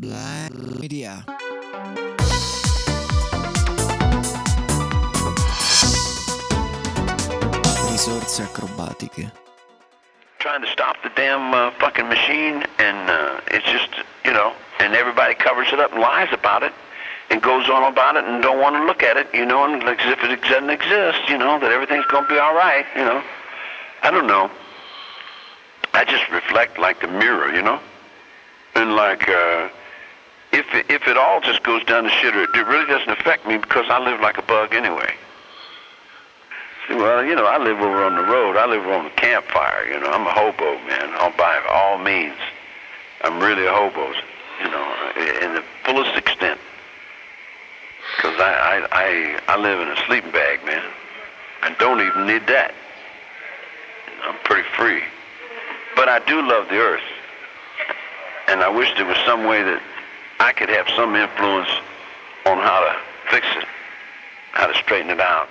Black Media. Risorse acrobatiche. trying to stop the damn uh, fucking machine, and uh, it's just, you know, and everybody covers it up and lies about it, and goes on about it, and don't want to look at it, you know, and like as if it doesn't exist, you know, that everything's gonna be all right, you know. I don't know. I just reflect like the mirror, you know, and like uh, if it, if it all just goes down the shitter, it really doesn't affect me because I live like a bug anyway. Well, you know, I live over on the road. I live on the campfire. You know, I'm a hobo, man. I'll by all means. I'm really a hobo, you know, in the fullest extent. Because I, I, I, I live in a sleeping bag, man. I don't even need that. I'm pretty free. But I do love the earth. And I wish there was some way that I could have some influence on how to fix it, how to straighten it out.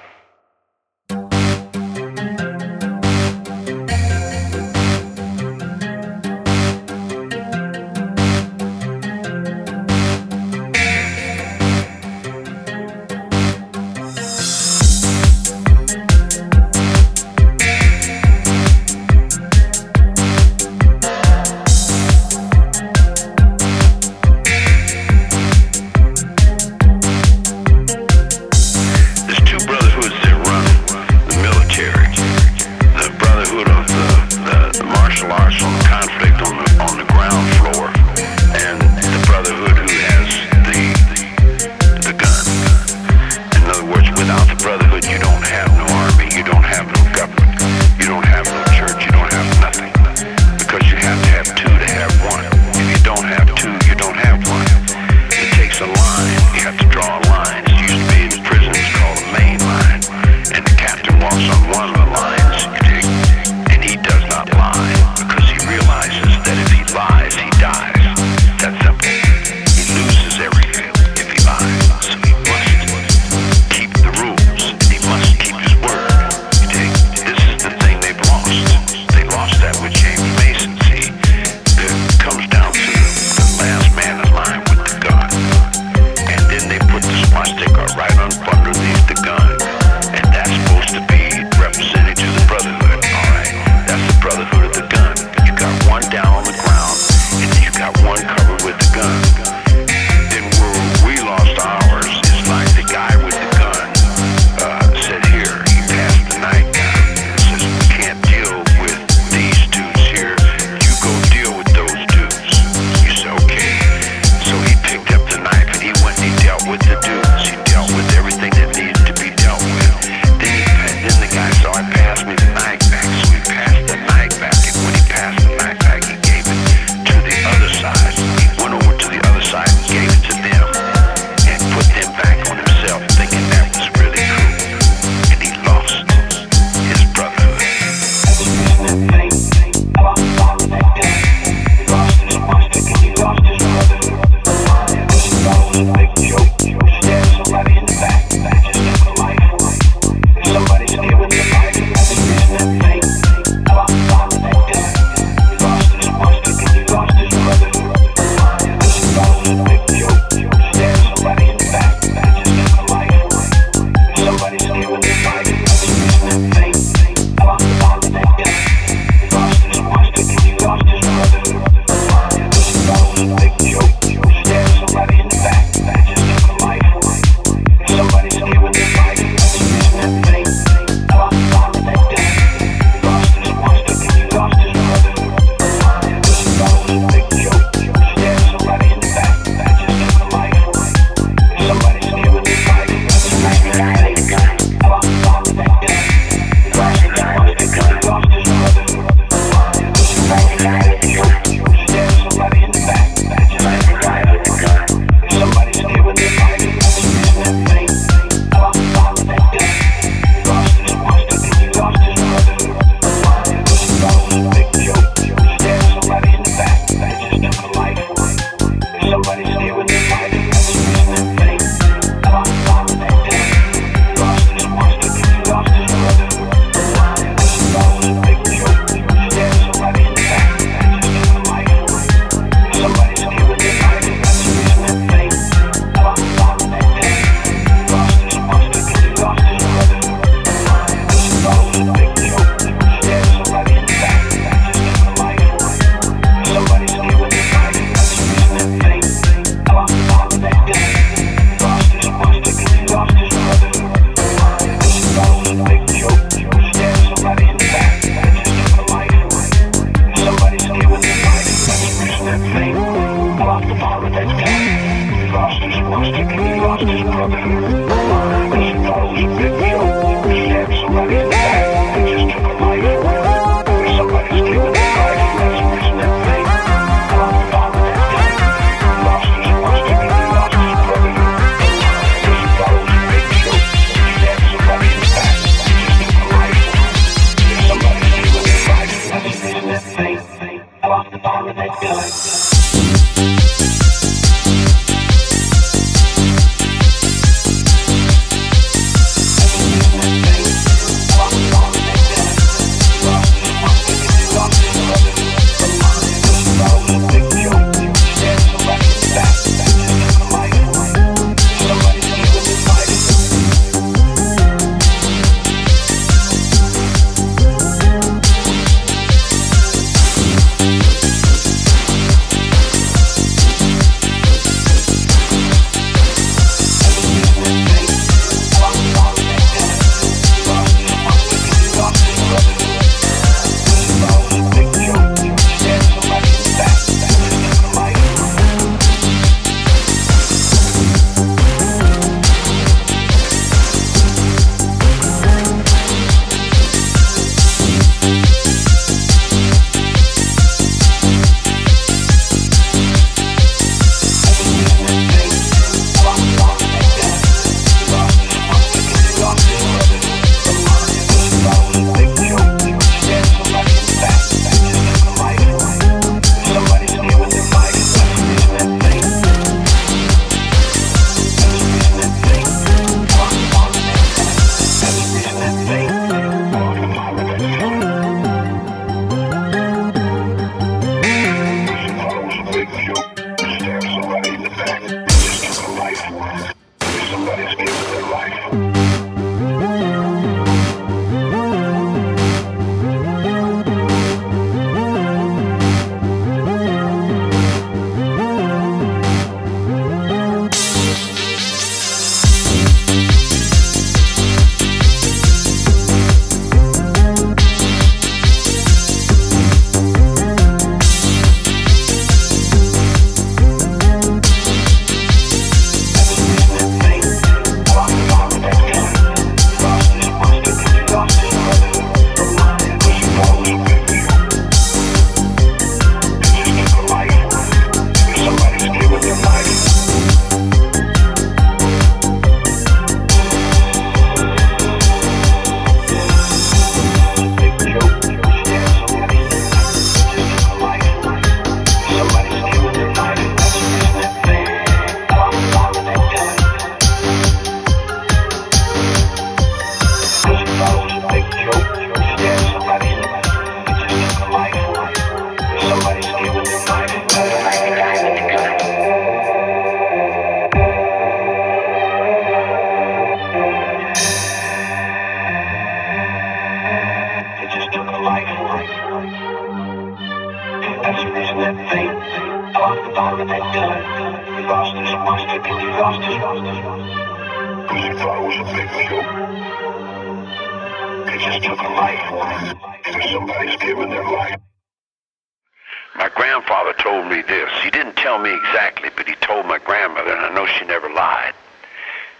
My grandfather told me this. He didn't tell me exactly, but he told my grandmother, and I know she never lied.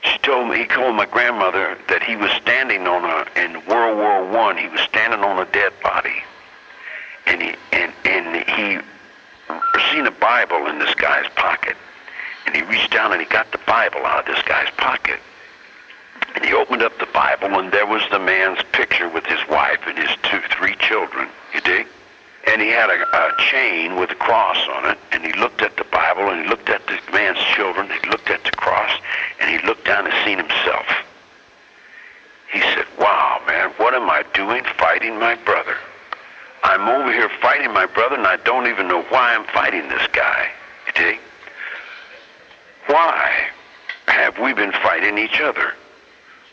She told me he told my grandmother that he was standing on a in World War One. He was standing on a dead body, and he and and he seen a Bible in this guy's pocket and he reached down and he got the Bible out of this guy's pocket. And he opened up the Bible, and there was the man's picture with his wife and his two, three children. You dig? And he had a, a chain with a cross on it, and he looked at the Bible, and he looked at the man's children, he looked at the cross, and he looked down and seen himself. He said, Wow, man, what am I doing fighting my brother? I'm over here fighting my brother, and I don't even know why I'm fighting this guy. Why have we been fighting each other?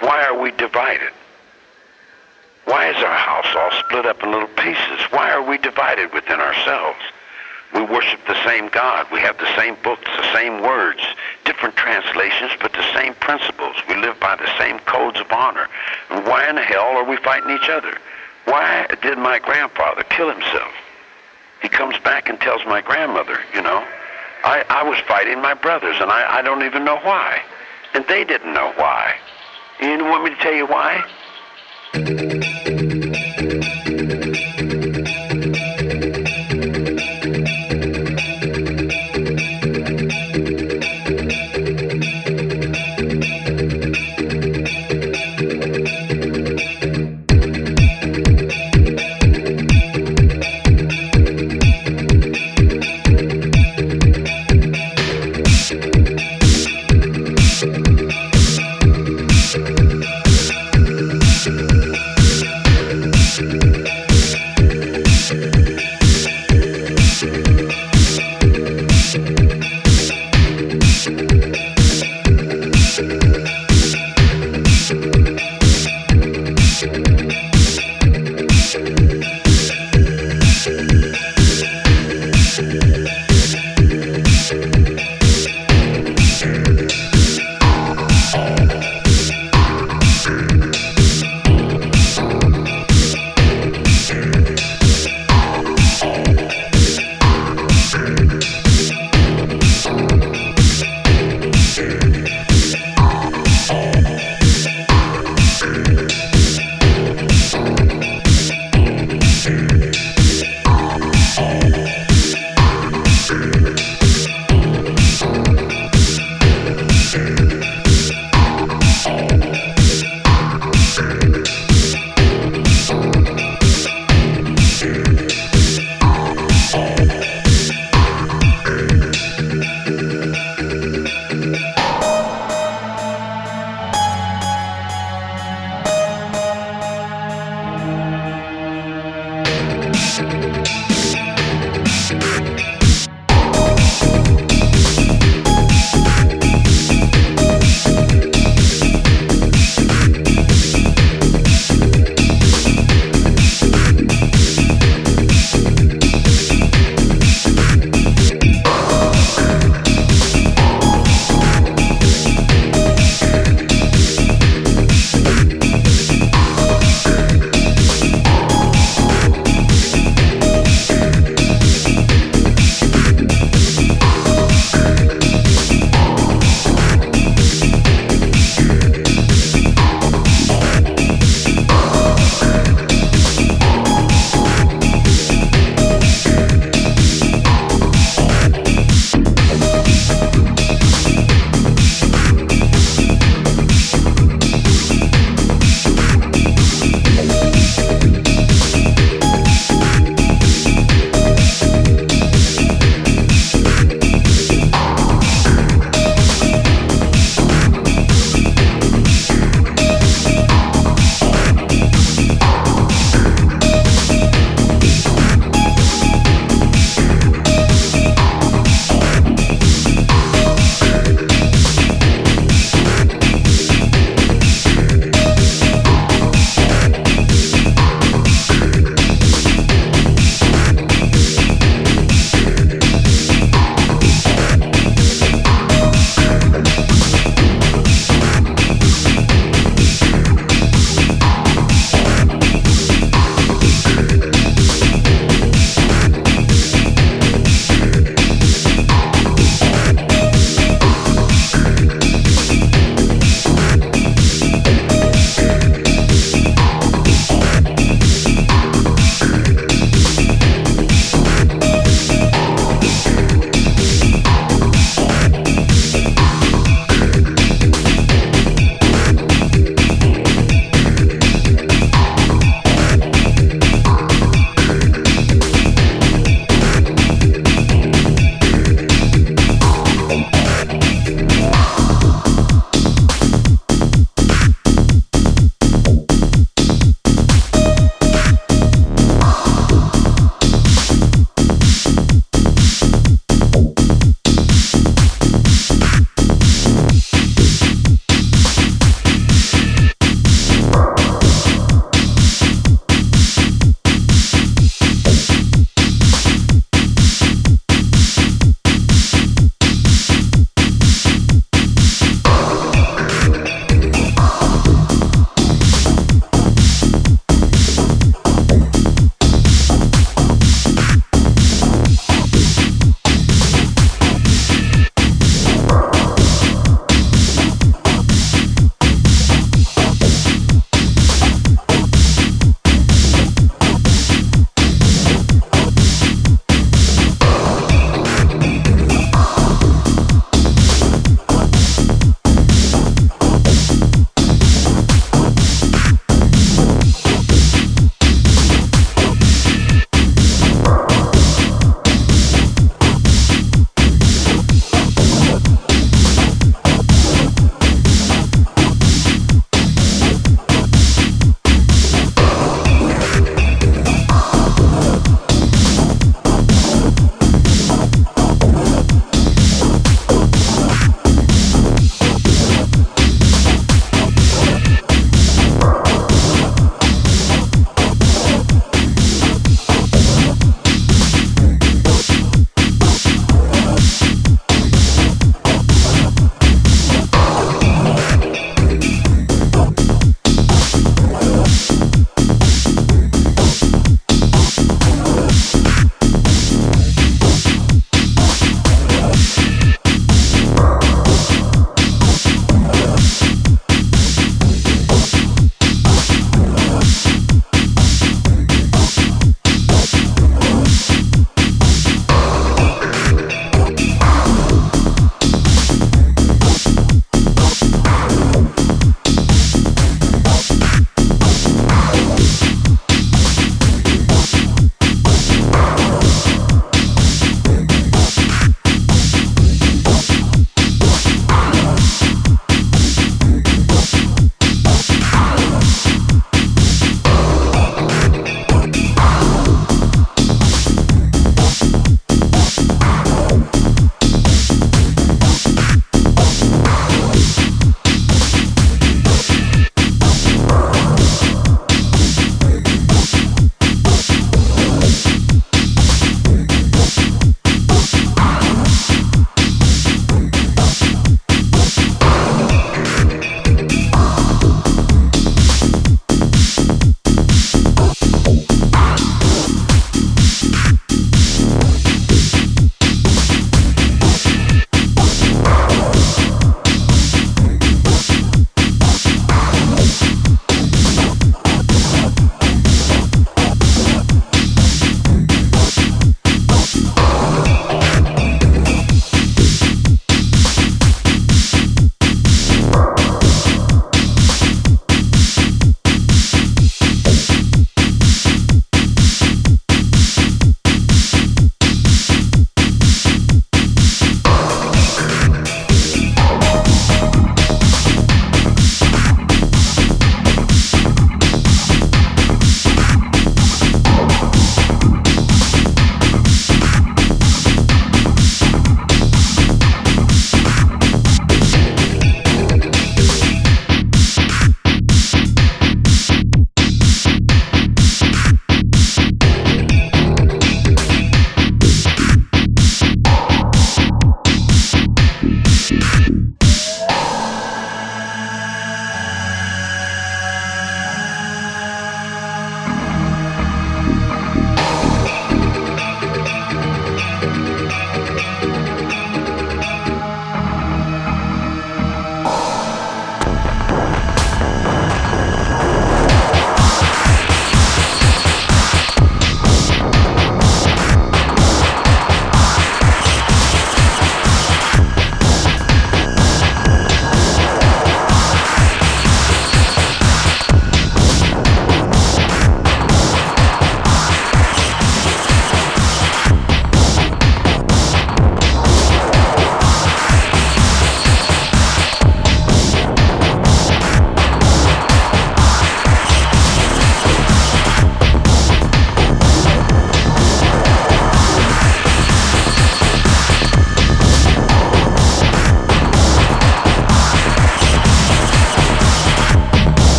Why are we divided? Why is our house all split up in little pieces? Why are we divided within ourselves? We worship the same God. We have the same books, the same words, different translations, but the same principles. We live by the same codes of honor. And why in the hell are we fighting each other? Why did my grandfather kill himself? He comes back and tells my grandmother, you know, I, I was fighting my brothers, and I, I don't even know why. And they didn't know why. You want me to tell you why?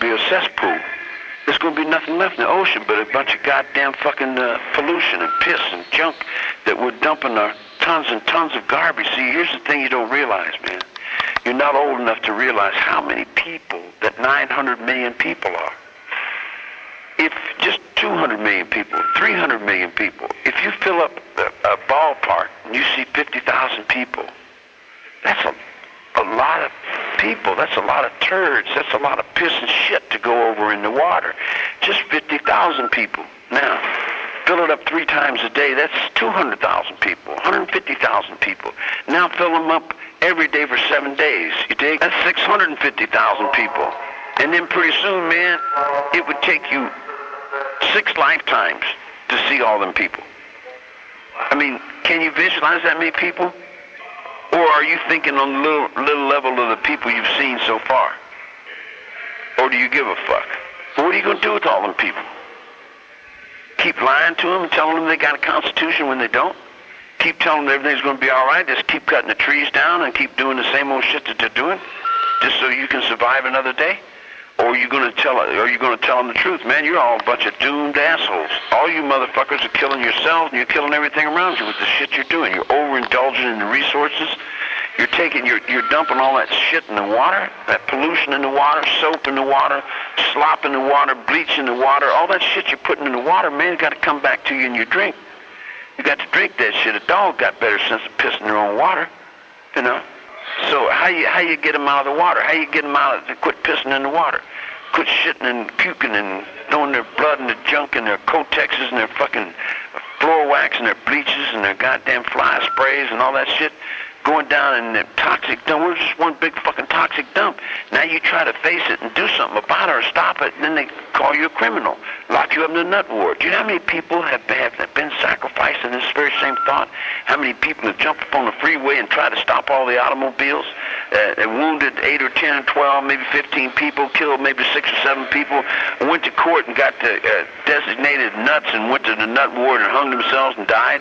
Be a cesspool. There's going to be nothing left in the ocean but a bunch of goddamn fucking uh, pollution and piss and junk that we're dumping our tons and tons of garbage. See, here's the thing you don't realize, man. You're not old enough to realize how many people that 900 million people are. If just 200 million people, 300 million people, if you fill up a, a ballpark and you see 50,000 people, that's a, a lot of people. That's a lot of turds. That's a lot of piss and shit to go over in the water. Just 50,000 people. Now, fill it up three times a day. That's 200,000 people, 150,000 people. Now fill them up every day for seven days. You dig? That's 650,000 people. And then pretty soon, man, it would take you six lifetimes to see all them people. I mean, can you visualize that many people? Or are you thinking on the little, little level of the people you've seen so far? Or do you give a fuck? What are you going to do with all them people? Keep lying to them and telling them they got a constitution when they don't? Keep telling them everything's going to be all right? Just keep cutting the trees down and keep doing the same old shit that they're doing? Just so you can survive another day? Or are you to tell are you to tell them the truth? Man, you're all a bunch of doomed assholes. All you motherfuckers are killing yourselves and you're killing everything around you with the shit you're doing. You're overindulging in the resources. You're taking you're you're dumping all that shit in the water, that pollution in the water, soap in the water, slop in the water, bleach in the water, all that shit you're putting in the water, man, it's got to come back to you in your drink. You got to drink that shit. A dog got better sense of pissing their own water, you know. So how you how you get them out of the water? How you get them out of to quit pissing in the water? Quit shitting and puking and throwing their blood and their junk and their Kotexes and their fucking floor wax and their bleaches and their goddamn fly sprays and all that shit going down in the toxic dump. We're just one big fucking toxic dump. Now you try to face it and do something about it or stop it, and then they call you a criminal, lock you up in the nut ward. Do you know how many people have, have been sacrificed in this very same thought? How many people have jumped up on the freeway and tried to stop all the automobiles? Uh, and wounded 8 or 10 or 12, maybe 15 people, killed maybe 6 or 7 people, went to court and got the, uh, designated nuts and went to the nut ward and hung themselves and died?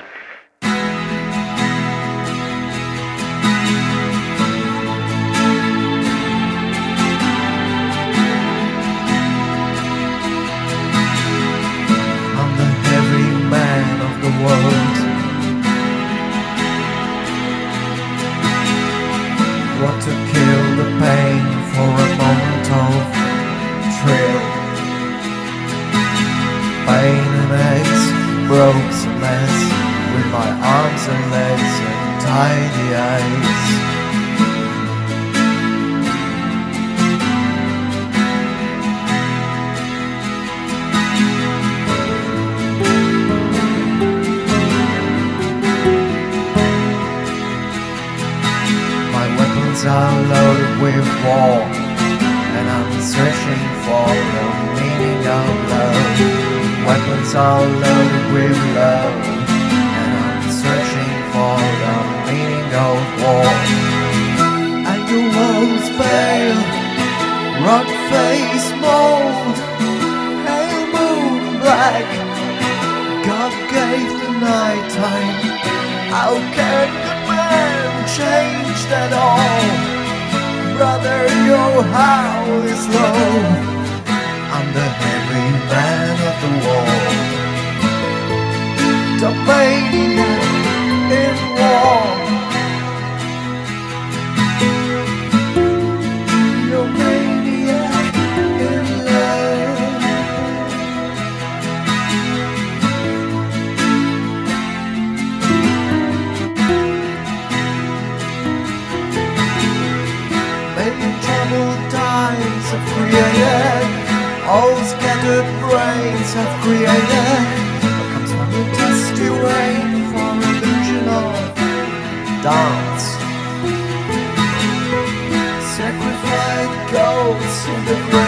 World. Want to kill the pain for a moment of thrill. Pain and aches, broke a mess with my arms and legs and tidy time. How can the man change at all? Brother, your howl is low. I'm the heavy man of the world. The maniac in war. Created, all scattered brains have created. What comes from the dusty rain for illusion of dance? Sacrificed goats in the crazy